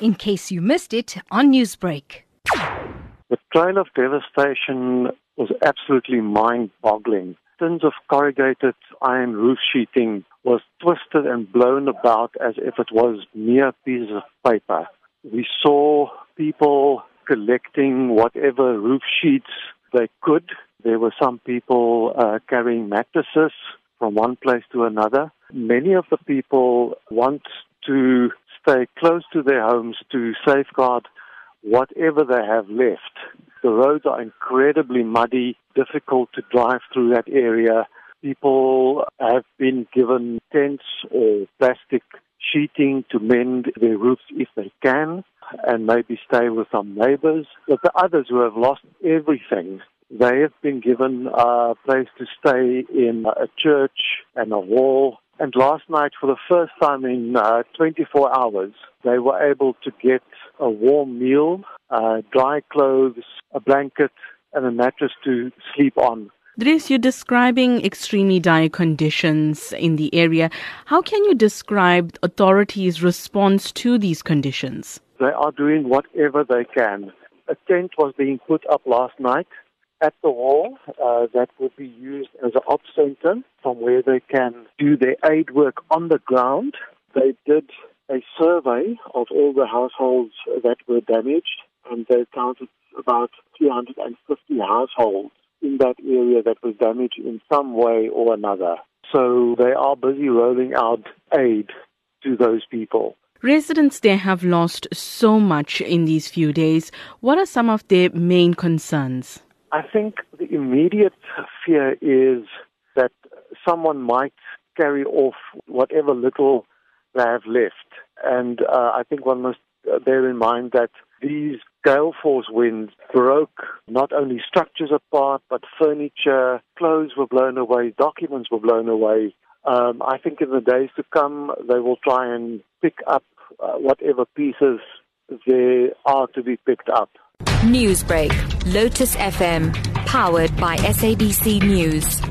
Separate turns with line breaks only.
in case you missed it on Newsbreak.
The trail of devastation was absolutely mind boggling. Tons of corrugated iron roof sheeting was twisted and blown about as if it was mere pieces of paper. We saw people collecting whatever roof sheets they could. There were some people uh, carrying mattresses from one place to another. Many of the people want to stay close to their homes to safeguard whatever they have left. The roads are incredibly muddy, difficult to drive through that area. People have been given tents or plastic sheeting to mend their roofs if they can and maybe stay with some neighbors. But the others who have lost everything, they have been given a place to stay in a church and a hall. And last night, for the first time in uh, 24 hours, they were able to get a warm meal, uh, dry clothes, a blanket, and a mattress to sleep on.
Dries, you're describing extremely dire conditions in the area. How can you describe authorities' response to these conditions?
They are doing whatever they can. A tent was being put up last night at the wall uh, that will be used as an op center from where they can do their aid work on the ground. They did a survey of all the households that were damaged, and they counted about 350 households in that area that was damaged in some way or another. So they are busy rolling out aid to those people.
Residents there have lost so much in these few days. What are some of their main concerns?
I think the immediate fear is that someone might carry off whatever little they have left. And uh, I think one must bear in mind that these gale force winds broke not only structures apart, but furniture, clothes were blown away, documents were blown away. Um, I think in the days to come, they will try and pick up uh, whatever pieces there are to be picked up.
Newsbreak, Lotus FM, powered by SABC News.